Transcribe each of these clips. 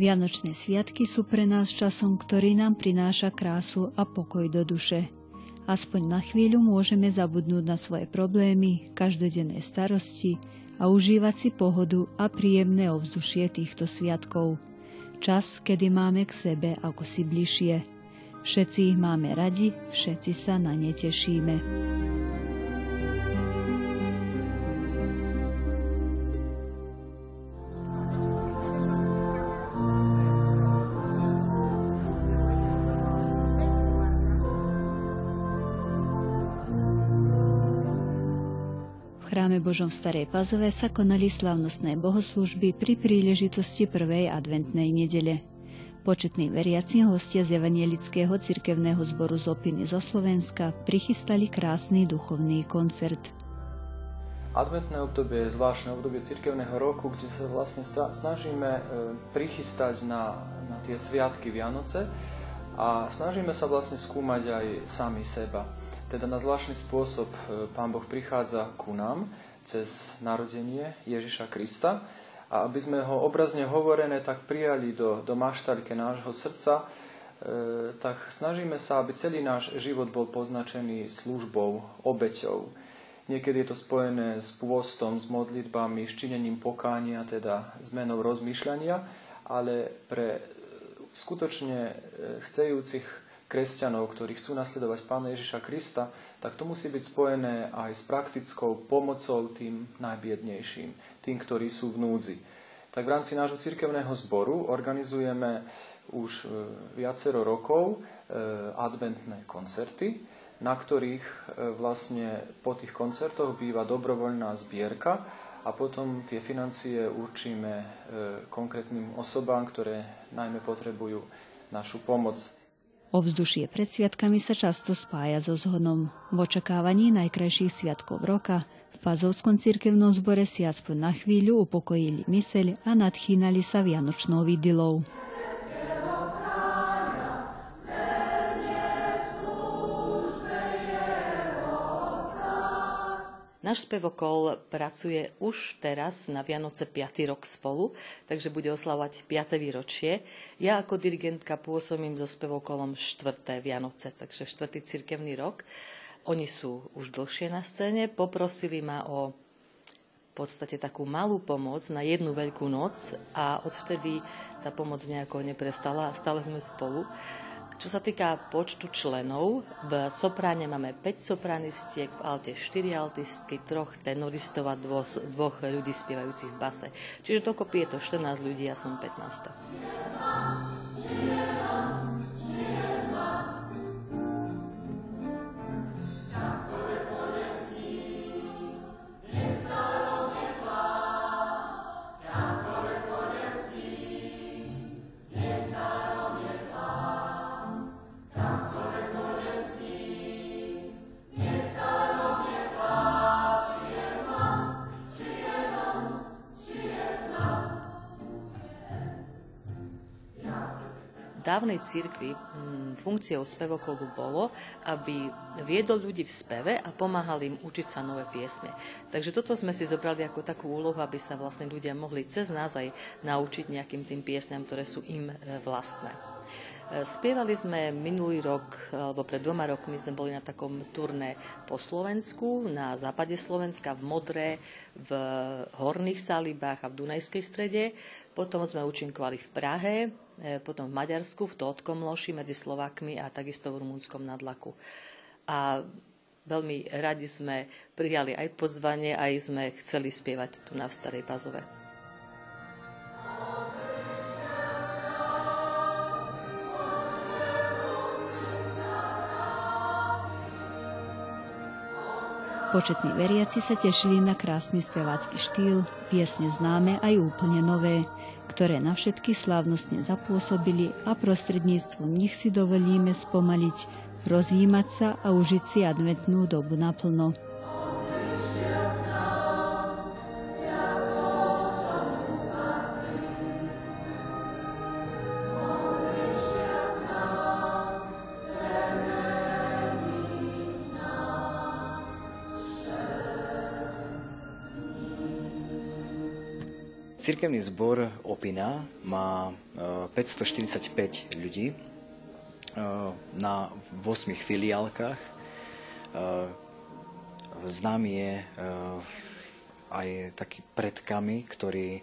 Vianočné sviatky sú pre nás časom, ktorý nám prináša krásu a pokoj do duše. Aspoň na chvíľu môžeme zabudnúť na svoje problémy, každodenné starosti a užívať si pohodu a príjemné ovzdušie týchto sviatkov. Čas, kedy máme k sebe ako si bližšie. Všetci ich máme radi, všetci sa na ne tešíme. Božom v Starej Pazove sa konali slavnostné bohoslužby pri príležitosti prvej adventnej nedele. Početní veriaci hostia z Evangelického cirkevného zboru z Opiny zo Slovenska prichystali krásny duchovný koncert. Adventné obdobie je zvláštne obdobie cirkevného roku, kde sa vlastne snažíme e, prichystať na, na tie sviatky Vianoce a snažíme sa vlastne skúmať aj sami seba. Teda na zvláštny spôsob e, Pán Boh prichádza ku nám cez narodenie Ježiša Krista a aby sme ho obrazne hovorené tak prijali do, do maštalke nášho srdca, e, tak snažíme sa, aby celý náš život bol poznačený službou, obeťou. Niekedy je to spojené s pôstom, s modlitbami, s činením pokánia, teda zmenou rozmýšľania, ale pre skutočne e, chcejúcich kresťanov, ktorí chcú nasledovať Pána Ježiša Krista, tak to musí byť spojené aj s praktickou pomocou tým najbiednejším, tým, ktorí sú v núdzi. Tak v rámci nášho cirkevného zboru organizujeme už e, viacero rokov e, adventné koncerty, na ktorých e, vlastne po tých koncertoch býva dobrovoľná zbierka a potom tie financie určíme konkrétnym osobám, ktoré najmä potrebujú našu pomoc. Ovzdušie pred sviatkami sa často spája so zhonom. V očakávaní najkrajších sviatkov roka v Pazovskom cirkevnom zbore si aspoň na chvíľu upokojili myseľ a nadchýnali sa vianočnou idylou. Náš spevokol pracuje už teraz na Vianoce 5. rok spolu, takže bude oslavať 5. výročie. Ja ako dirigentka pôsobím so spevokolom 4. Vianoce, takže 4. cirkevný rok. Oni sú už dlhšie na scéne, poprosili ma o v podstate takú malú pomoc na jednu veľkú noc a odvtedy tá pomoc nejako neprestala a stále sme spolu. Čo sa týka počtu členov, v sopráne máme 5 sopranistiek, v alte 4 altistky, troch tenoristov a dvoch, ľudí spievajúcich v base. Čiže dokopy je to 14 ľudí a som 15. dávnej cirkvi mm, funkciou spevokolu bolo, aby viedol ľudí v speve a pomáhal im učiť sa nové piesne. Takže toto sme si zobrali ako takú úlohu, aby sa vlastne ľudia mohli cez nás aj naučiť nejakým tým piesňam, ktoré sú im e, vlastné. Spievali sme minulý rok, alebo pred dvoma rokmi sme boli na takom turné po Slovensku, na západe Slovenska, v Modre, v Horných Salibách a v Dunajskej strede. Potom sme účinkovali v Prahe, e, potom v Maďarsku, v Tótkom Loši medzi Slovákmi a takisto v Rumunskom nadlaku. A veľmi radi sme prijali aj pozvanie, aj sme chceli spievať tu na Starej Pazove. Početní veriaci sa tešili na krásny spevácky štýl, piesne známe aj úplne nové, ktoré na všetky slávnostne zapôsobili a prostredníctvom nich si dovolíme spomaliť, rozjímať sa a užiť si adventnú dobu naplno. Cirkevný zbor Opina má 545 e, ľudí e, na 8 filiálkach. E, známy je aj taký predkami, ktorí,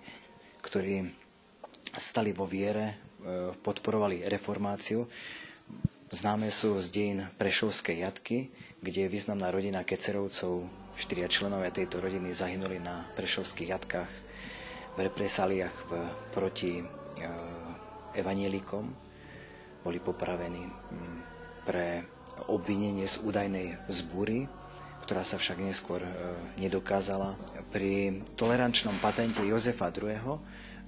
ktorí stali vo viere, podporovali reformáciu. Známe sú z dejín Prešovskej jatky, kde významná rodina Kecerovcov. Štyria členovia tejto rodiny zahynuli na Prešovských jatkách represáliách v, proti e, evanielikom. Boli popravení pre obvinenie z údajnej zbúry, ktorá sa však neskôr e, nedokázala. Pri tolerančnom patente Jozefa II.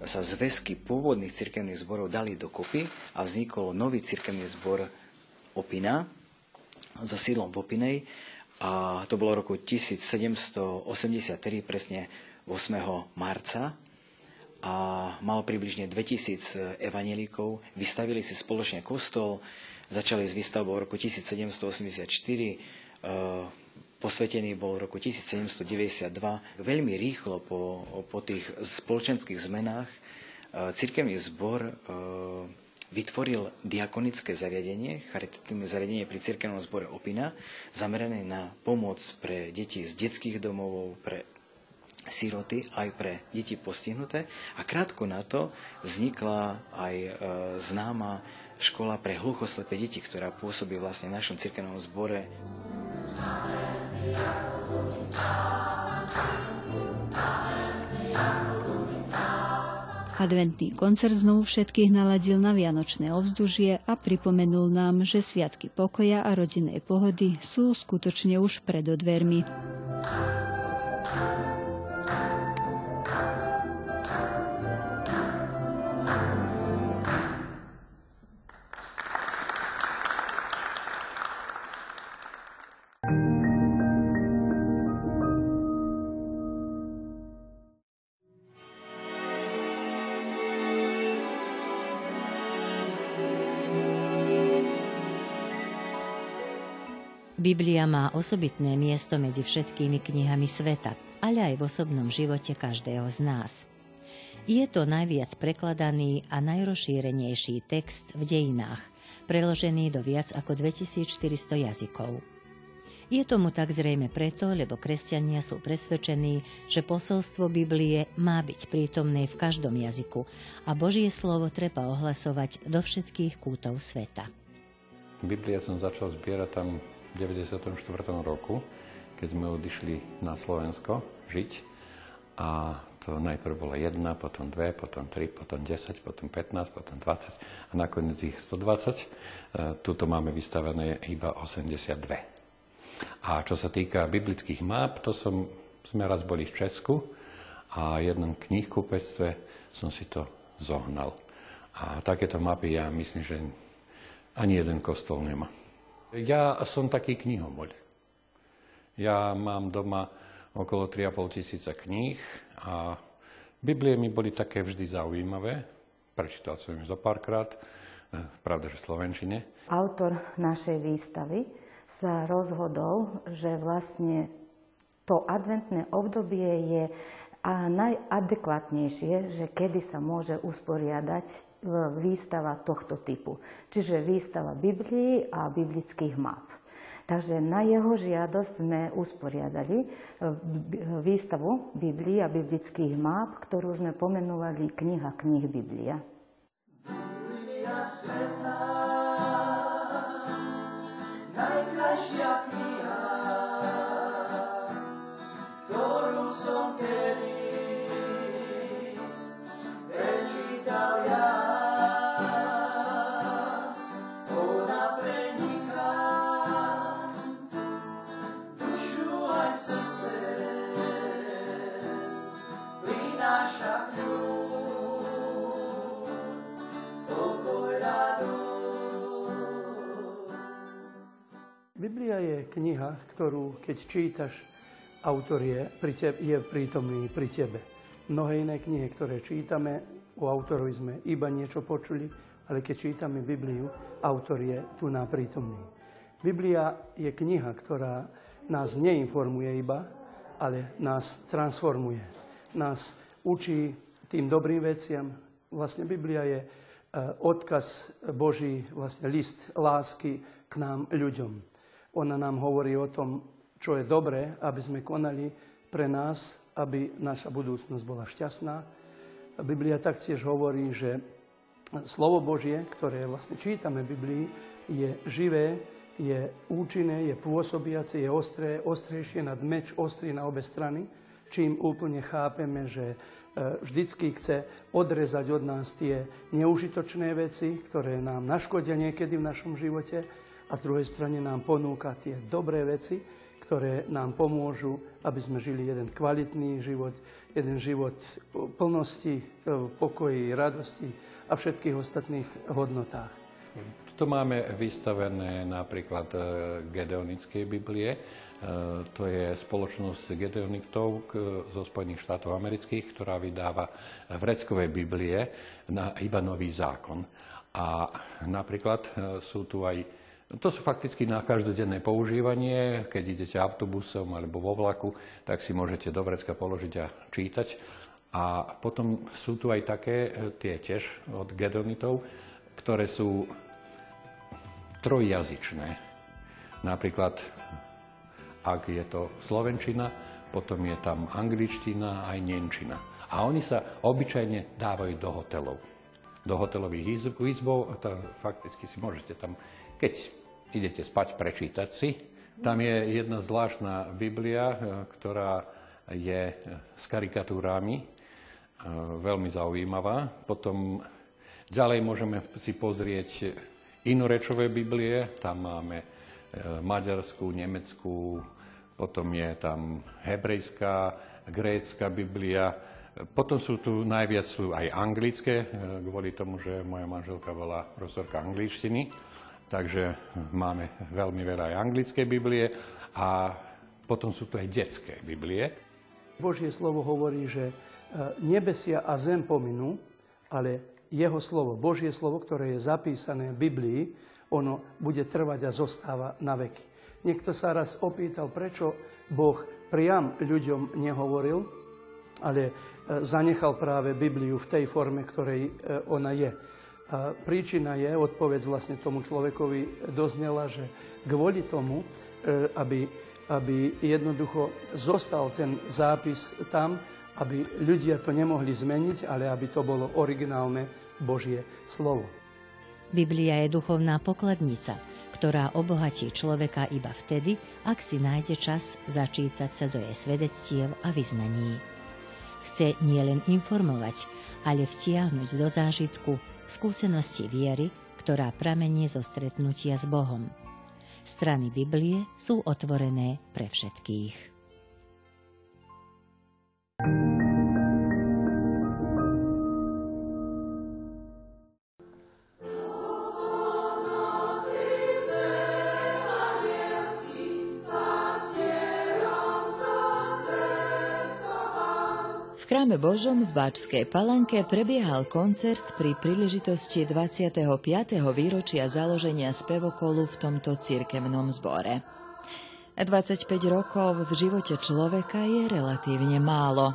sa zväzky pôvodných cirkevných zborov dali dokopy a vznikol nový cirkevný zbor Opina so sídlom v Opinej a to bolo roku 1783, presne 8. marca a mal približne 2000 evanielikov. Vystavili si spoločne kostol, začali s výstavbou v roku 1784, e, posvetený bol v roku 1792. Veľmi rýchlo po, po tých spoločenských zmenách e, cirkevný zbor e, vytvoril diakonické zariadenie, charitatívne zariadenie pri cirkevnom zbore Opina, zamerané na pomoc pre deti z detských domov, pre síroty aj pre deti postihnuté a krátko na to vznikla aj e, známa škola pre hluchoslepé deti, ktorá pôsobí vlastne v našom cirkevnom zbore. Adventný koncert znovu všetkých naladil na vianočné ovzdužie a pripomenul nám, že sviatky pokoja a rodinnej pohody sú skutočne už pred odvermi. Biblia má osobitné miesto medzi všetkými knihami sveta, ale aj v osobnom živote každého z nás. Je to najviac prekladaný a najrozšírenejší text v dejinách, preložený do viac ako 2400 jazykov. Je tomu tak zrejme preto, lebo kresťania sú presvedčení, že posolstvo Biblie má byť prítomné v každom jazyku a Božie slovo treba ohlasovať do všetkých kútov sveta. Biblia som začal zbierať tam 94. roku, keď sme odišli na Slovensko žiť. A to najprv bolo jedna, potom dve, potom tri, potom 10, potom 15, potom 20 a nakoniec ich 120. E, tuto máme vystavené iba 82. A čo sa týka biblických map, to som, sme raz boli v Česku a jednom knihkupectve som si to zohnal. A takéto mapy ja myslím, že ani jeden kostol nemá. Ja som taký knihomol. Ja mám doma okolo 3,5 tisíca kníh a Biblie mi boli také vždy zaujímavé. Prečítal som im zo párkrát, eh, pravda, že v Slovenčine. Autor našej výstavy sa rozhodol, že vlastne to adventné obdobie je najadekvátnejšie, že kedy sa môže usporiadať výstava tohto typu. Čiže výstava Biblii a biblických map. Takže na jeho žiadosť sme usporiadali e, výstavu Biblii a biblických map, ktorú sme pomenovali kniha knih Biblia. Biblia sveta, najkrajšia kniha, ktorú som kedy Biblia je kniha, ktorú keď čítaš, autor je, pri tebe, je prítomný pri tebe. Mnohé iné knihy, ktoré čítame, o autorovi sme iba niečo počuli, ale keď čítame Bibliu, autor je tu na prítomný. Biblia je kniha, ktorá nás neinformuje iba, ale nás transformuje. Nás učí tým dobrým veciam. Vlastne Biblia je e, odkaz Boží, vlastne list lásky k nám ľuďom. Ona nám hovorí o tom, čo je dobré, aby sme konali pre nás, aby naša budúcnosť bola šťastná. Biblia taktiež hovorí, že slovo Božie, ktoré vlastne čítame v Biblii, je živé, je účinné, je pôsobiace, je ostré, ostrejšie nad meč, ostrý na obe strany, čím úplne chápeme, že e, vždycky chce odrezať od nás tie neužitočné veci, ktoré nám naškodia niekedy v našom živote a z druhej strany nám ponúka tie dobré veci, ktoré nám pomôžu, aby sme žili jeden kvalitný život, jeden život plnosti, e, pokoji, radosti a všetkých ostatných hodnotách. To máme vystavené napríklad e, Gedeonickej Biblie. E, to je spoločnosť Gedeonitov zo Spojených štátov amerických, ktorá vydáva vreckové Biblie na iba nový zákon. A napríklad sú tu aj to sú fakticky na každodenné používanie. Keď idete autobusom alebo vo vlaku, tak si môžete do vrecka položiť a čítať. A potom sú tu aj také, tie tiež od Gedonitov, ktoré sú trojjazyčné. Napríklad, ak je to slovenčina, potom je tam angličtina aj nemčina. A oni sa obyčajne dávajú do hotelov. Do hotelových izbov, to fakticky si môžete tam, keď idete spať, prečítať si. Tam je jedna zvláštna Biblia, ktorá je s karikatúrami, veľmi zaujímavá. Potom ďalej môžeme si pozrieť inorečové Biblie, tam máme e, maďarskú, nemeckú, potom je tam hebrejská, grécka Biblia, potom sú tu najviac sú aj anglické, e, kvôli tomu, že moja manželka bola profesorka angličtiny, takže máme veľmi veľa aj anglické Biblie a potom sú tu aj detské Biblie. Božie slovo hovorí, že e, nebesia a zem pominú, ale jeho slovo, Božie slovo, ktoré je zapísané v Biblii, ono bude trvať a zostáva na veky. Niekto sa raz opýtal, prečo Boh priam ľuďom nehovoril, ale e, zanechal práve Bibliu v tej forme, ktorej e, ona je. A príčina je, odpoveď vlastne tomu človekovi doznela, že kvôli tomu, e, aby, aby jednoducho zostal ten zápis tam, aby ľudia to nemohli zmeniť, ale aby to bolo originálne Božie slovo. Biblia je duchovná pokladnica, ktorá obohatí človeka iba vtedy, ak si nájde čas začítať sa do jej svedectiev a vyznaní. Chce nielen informovať, ale vtiahnuť do zážitku skúsenosti viery, ktorá pramení zo stretnutia s Bohom. Strany Biblie sú otvorené pre všetkých. Chráme Božom v Báčskej Palanke prebiehal koncert pri príležitosti 25. výročia založenia spevokolu v tomto cirkevnom zbore. 25 rokov v živote človeka je relatívne málo.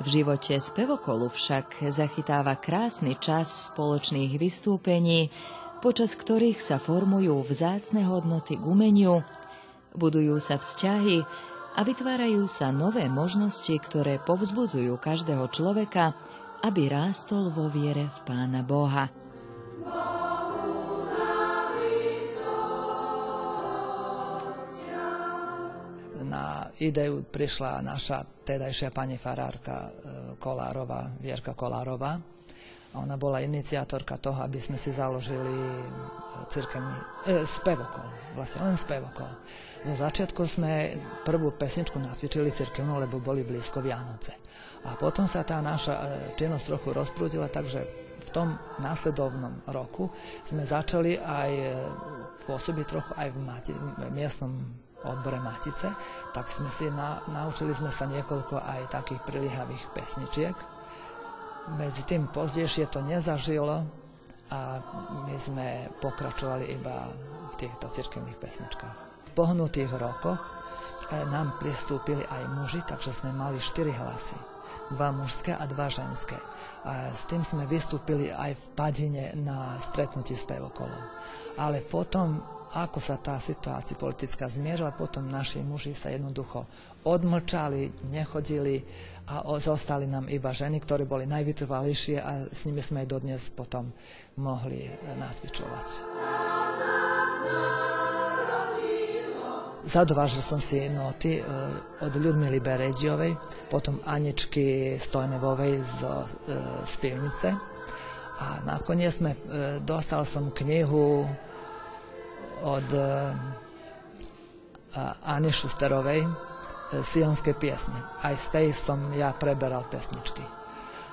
V živote spevokolu však zachytáva krásny čas spoločných vystúpení, počas ktorých sa formujú vzácne hodnoty k umeniu, budujú sa vzťahy, a vytvárajú sa nové možnosti, ktoré povzbudzujú každého človeka, aby rástol vo viere v Pána Boha. Na ideu prišla naša tedajšia pani farárka e, Kolárova, Vierka Kolárova. Ona bola iniciátorka toho, aby sme si založili e, cirkevný, e, spevokol, vlastne len spevokol. Zo začiatku sme prvú pesničku nacvičili cirkevnú, lebo boli blízko Vianoce. A potom sa tá naša e, činnosť trochu rozprúdila, takže v tom následovnom roku sme začali aj pôsobí trochu aj v, mati, v miestnom odbore Matice, tak sme si na, naučili sme sa niekoľko aj takých priliehavých pesničiek. Medzi tým pozdejšie to nezažilo a my sme pokračovali iba v týchto cirkevných pesničkách. V pohnutých rokoch eh, nám pristúpili aj muži, takže sme mali štyri hlasy. Dva mužské a dva ženské. A s tým sme vystúpili aj v Padine na stretnutí s pevokolom. Ale potom ako sa tá situácia politická zmierila, potom naši muži sa jednoducho odmlčali, nechodili a zostali nám iba ženy, ktoré boli najvytrvalejšie a s nimi sme aj dodnes potom mohli nacvičovať. Zadovážil som si noty e, od Ľudmily Beređiovej, potom Anečky Stojnevovej z, e, z pivnice a nakoniec sme, e, dostal som knihu od Ani Šusterovej sijonske pjesnje, a I stay som ja preberal pesnički.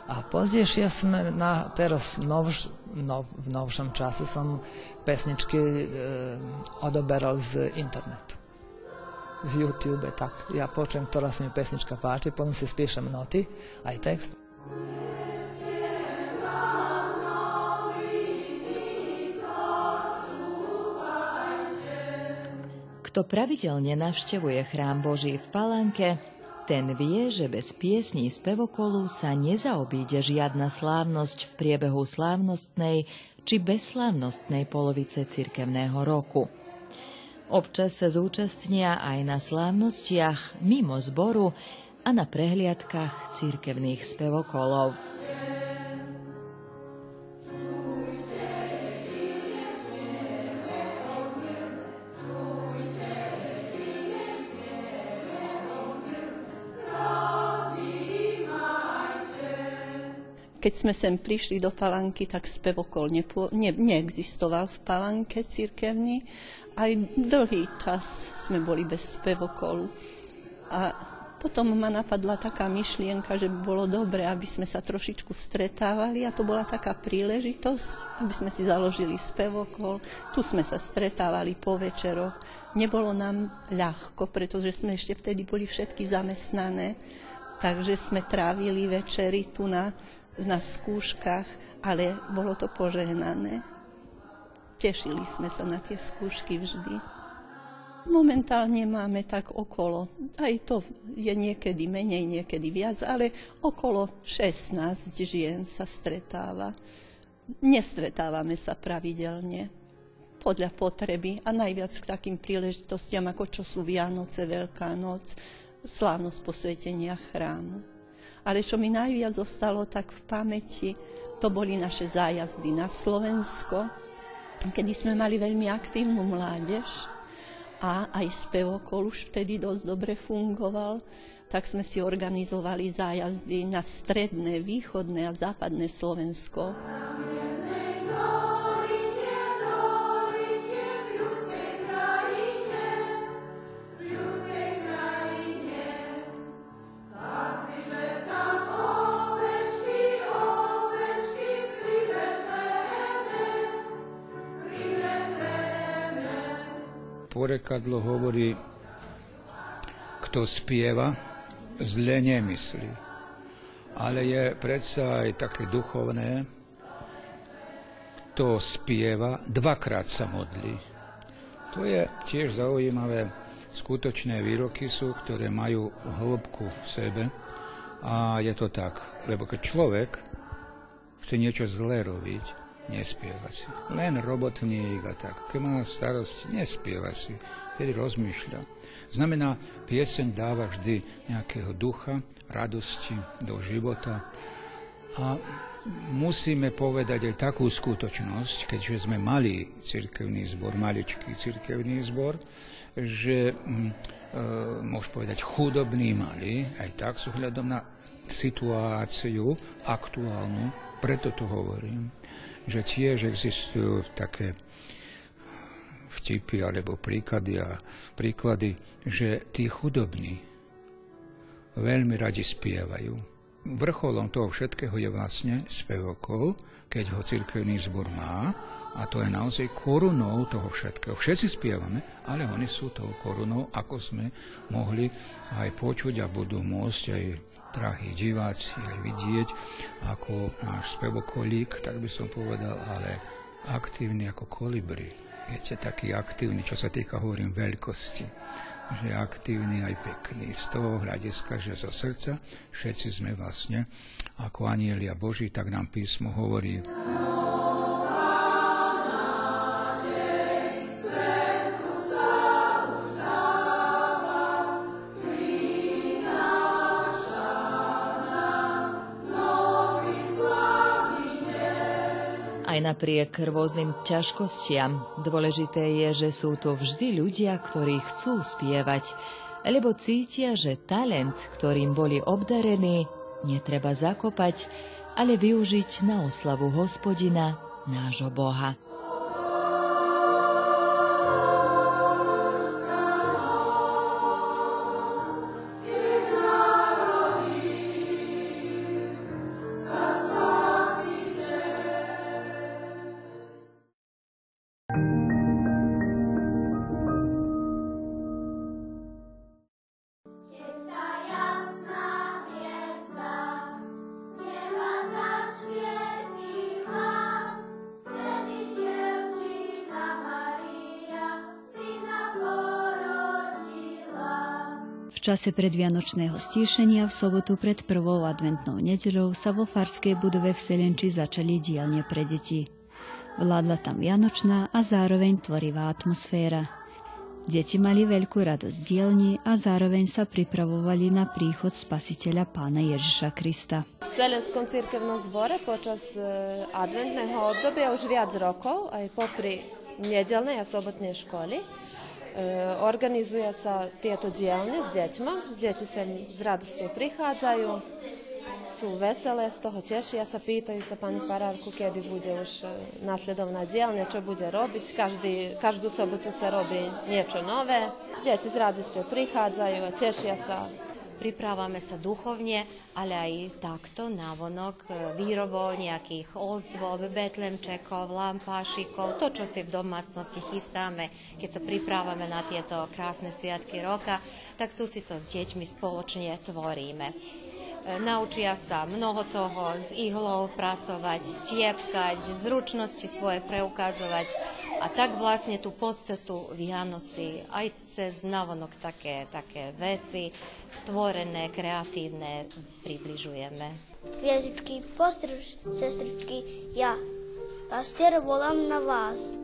A pozdješ ja sam na teraz novš, nov, v novšem čase sam pesnički eh, odoberal z internetu. Z YouTube, tak. Ja počnem, teraz mi pesnička pači, potom si spišem noti, a i tekst. Kto pravidelne navštevuje chrám Boží v Palanke, ten vie, že bez piesní spevokolu sa nezaobíde žiadna slávnosť v priebehu slávnostnej či bezslávnostnej polovice cirkevného roku. Občas sa zúčastnia aj na slávnostiach mimo zboru a na prehliadkách cirkevných spevokolov. Keď sme sem prišli do Palanky, tak spevokol nepo, ne, neexistoval v Palanke cirkevný. Aj dlhý čas sme boli bez spevokolu. A potom ma napadla taká myšlienka, že by bolo dobre, aby sme sa trošičku stretávali a to bola taká príležitosť, aby sme si založili spevokol. Tu sme sa stretávali po večeroch. Nebolo nám ľahko, pretože sme ešte vtedy boli všetky zamestnané, takže sme trávili večery tu na na skúškach, ale bolo to požehnané. Tešili sme sa na tie skúšky vždy. Momentálne máme tak okolo, aj to je niekedy menej, niekedy viac, ale okolo 16 žien sa stretáva. Nestretávame sa pravidelne podľa potreby a najviac k takým príležitostiam, ako čo sú Vianoce, Veľká noc, slávnosť posvetenia chrámu. Ale čo mi najviac zostalo tak v pamäti, to boli naše zájazdy na Slovensko, kedy sme mali veľmi aktívnu mládež a aj spevokol už vtedy dosť dobre fungoval, tak sme si organizovali zájazdy na stredné, východné a západné Slovensko. Porekadlo hovorí, kto spieva, zle nemyslí. Ale je predsa aj také duchovné, kto spieva, dvakrát sa modlí. To je tiež zaujímavé. Skutočné výroky sú, ktoré majú hĺbku v sebe. A je to tak, lebo keď človek chce niečo zlé robiť, nespieva si. Len robotník a tak. Keď má starosť, nespieva si. Keď rozmýšľa. Znamená, pieseň dáva vždy nejakého ducha, radosti do života. A musíme povedať aj takú skutočnosť, keďže sme mali cirkevný zbor, maličký cirkevný zbor, že mm, e, môžem povedať chudobný mali, aj tak s ohľadom na situáciu aktuálnu, preto to hovorím že tiež existujú také vtipy alebo príklady a príklady, že tí chudobní veľmi radi spievajú. vrcholom toho všetkého je vlastne spevokol, keď ho cirkevný zbor má a to je naozaj korunou toho všetkého. Všetci spievame, ale oni sú tou korunou, ako sme mohli aj počuť a budú môcť aj drahí diváci aj vidieť, ako náš spevokolík, tak by som povedal, ale aktívny ako kolibri. Viete, taký aktívny, čo sa týka, hovorím, veľkosti že aktívny aj pekný. Z toho hľadiska, že zo srdca všetci sme vlastne ako anielia Boží, tak nám písmo hovorí. Napriek rôznym ťažkostiam. Dôležité je, že sú to vždy ľudia, ktorí chcú spievať, lebo cítia, že talent, ktorým boli obdarení, netreba zakopať, ale využiť na oslavu hospodina, nášho Boha. Čase predvianočného stíšenia v sobotu pred prvou adventnou nedeľou sa vo farskej budove v Selenči začali dielne pre deti. Vládla tam vianočná a zároveň tvorivá atmosféra. Deti mali veľkú radosť dielni a zároveň sa pripravovali na príchod spasiteľa pána Ježiša Krista. V Selenskom církevnom zbore počas e, adventného obdobia už viac rokov, aj popri nedelnej a sobotnej školi, E, organizuje sa tieto dielne s deťmi. Deti sem s radosťou prichádzajú, sú veselé, z toho tešia sa, pýtajú sa pani Parárku, kedy bude už e, následovná dielňa, čo bude robiť. Každý, každú sobotu sa robí niečo nové. Deti s radosťou prichádzajú a tešia sa pripravame sa duchovne, ale aj takto navonok e, výrobou nejakých ozdôb, betlemčekov, lampášikov, to, čo si v domácnosti chystáme, keď sa pripravame na tieto krásne sviatky roka, tak tu si to s deťmi spoločne tvoríme. E, naučia sa mnoho toho s ihlou pracovať, stiepkať, zručnosti svoje preukazovať a tak vlastne tú podstatu Vianoci aj cez navonok také, také veci tvorené, kreatívne približujeme. Hviezdičky, postrč, sestričky, ja. Pastier volám na vás.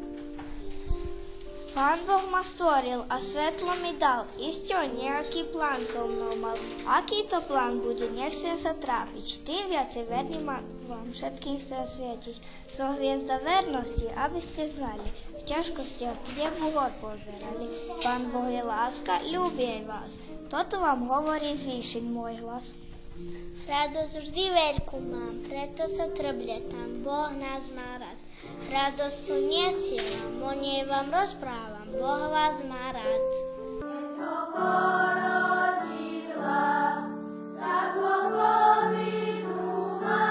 Pán Boh ma stvoril a svetlo mi dal. Isté nejaký plán so mnou mal. Aký to plán bude, nechcem sa trápiť. Tým viacej verný ma vám všetkým chce svietiť. Som hviezda vernosti, aby ste znali. V ťažkostiach k nebu hor pozerali. Pán Boh je láska, ľúbi vás. Toto vám hovorí zvýšiť môj hlas. Radosť vždy veľkú mám, preto sa trblietám, Boh nás má rád. Radosť tu nesielam, o nej vám rozprávam, Boh vás má rád. Keď ho porodila, tak ho povinula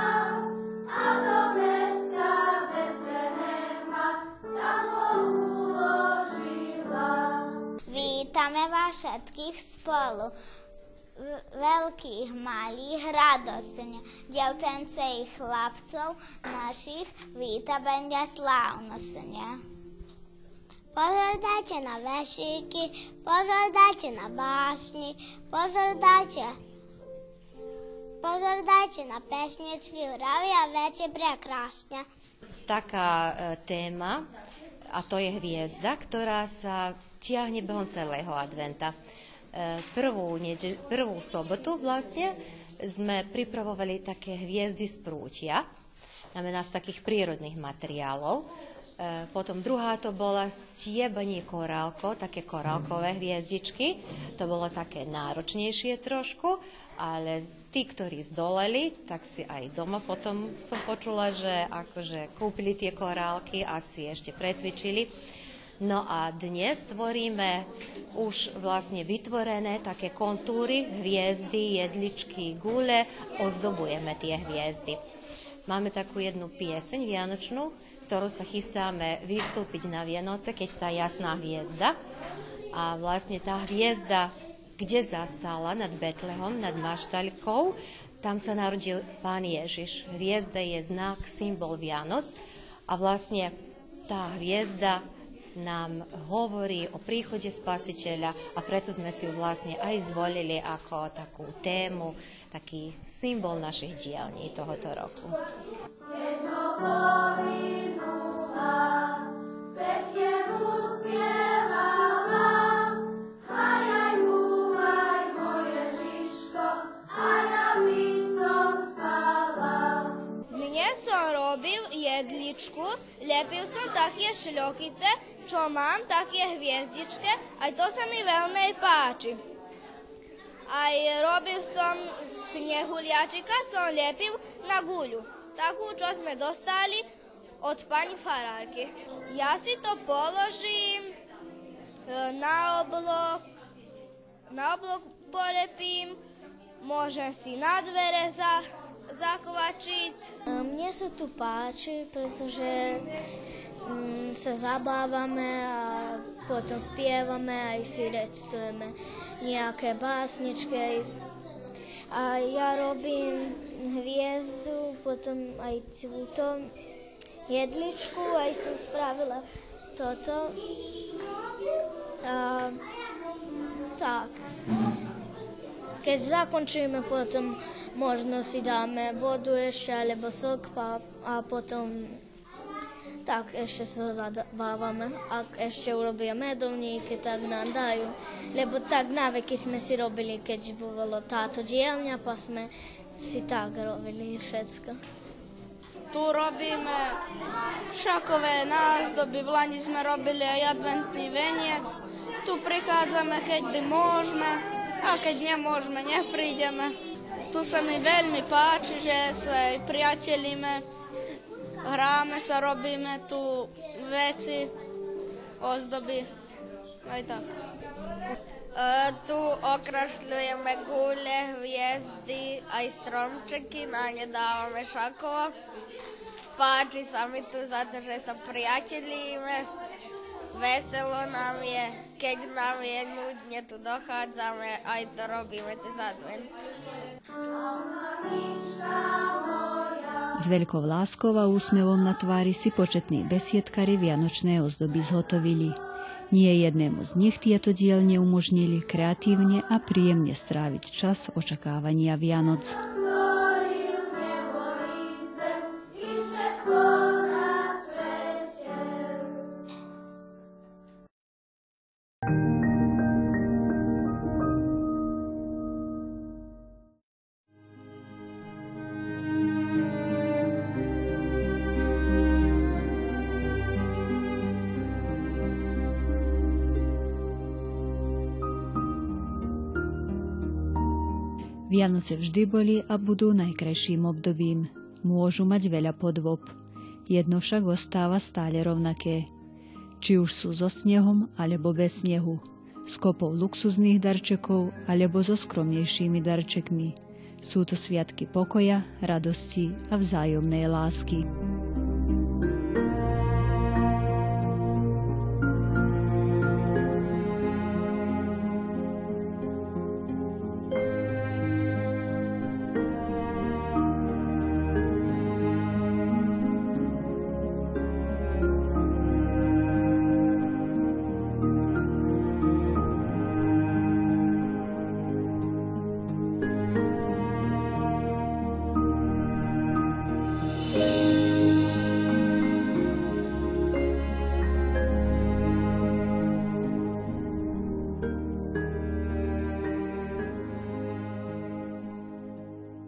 Vítame vás všetkých spolu veľkých, malých, radosne. Devčence i chlapcov našich víta bendia slávnostne. Pozor dajte na vešíky, pozor dajte na bášni, pozor dajte Pozor dajte na pesničky, a veci prekrásne. Taká e, téma, a to je hviezda, ktorá sa tiahne behom celého adventa. E, prvú, nedel, prvú sobotu vlastne sme pripravovali také hviezdy z prútia, znamená z takých prírodných materiálov. E, potom druhá to bola stiebanie korálko, také korálkové hviezdičky. To bolo také náročnejšie trošku, ale tí, ktorí zdoleli, tak si aj doma potom som počula, že akože kúpili tie korálky a si ešte precvičili. No a dnes tvoríme už vlastne vytvorené také kontúry, hviezdy, jedličky, gule, ozdobujeme tie hviezdy. Máme takú jednu pieseň vianočnú, ktorú sa chystáme vystúpiť na Vianoce, keď tá jasná hviezda. A vlastne tá hviezda, kde zastala nad Betlehom, nad Maštaľkou, tam sa narodil Pán Ježiš. Hviezda je znak, symbol Vianoc a vlastne tá hviezda nám hovorí o príchode spasiteľa a preto sme si ju vlastne aj zvolili ako takú tému, taký symbol našich dielní tohoto roku. Keď ho povinula, pekne mu jedličku, lepil som také šľokice, čo mám také hviezdičke, aj to sa mi veľmi páči. Aj robil som snehuliačika, som lepil na guľu, takú, čo sme dostali od pani farárky. Ja si to položím e, na oblok, na oblok polepím, môžem si na dvere za, zakvačiť. Mne sa tu páči, pretože mm, sa zabávame a potom spievame aj si recitujeme nejaké básničky. A ja robím hviezdu, potom aj túto jedličku, aj som spravila toto. A, tak. Keď zakončíme, potom možno si dáme vodu ešte, alebo sok pa, a potom tak ešte sa zabávame. Ak ešte urobia medovníky, tak nám dajú. Lebo tak naveky sme si robili, keď bolo táto dielňa, pa sme si tak robili všetko. Tu robíme šakové názdoby, v Lani sme robili aj adventný veniec. Tu prichádzame, keď by môžeme, a keď nemôžeme, neprídeme. Tu sa mi veľmi páči, že sa aj priatelíme, hráme sa, robíme tu veci, ozdoby, aj tak. Uh, tu okrašľujeme gule, hviezdy, aj stromčeky, na ne dávame šakova. Páči sa mi tu za to, že sa priatelíme, veselo nám je, keď nám je nudne, tu dochádzame, aj to robíme cez advent. S veľkou láskou a úsmevom na tvári si početní besiedkari vianočné ozdoby zhotovili. Nie jednému z nich tieto dielne umožnili kreatívne a príjemne stráviť čas očakávania Vianoc. Vianoce vždy boli a budú najkrajším obdobím. Môžu mať veľa podvob. Jedno však ostáva stále rovnaké. Či už sú so snehom alebo bez snehu. S kopou luxuzných darčekov alebo so skromnejšími darčekmi. Sú to sviatky pokoja, radosti a vzájomnej lásky.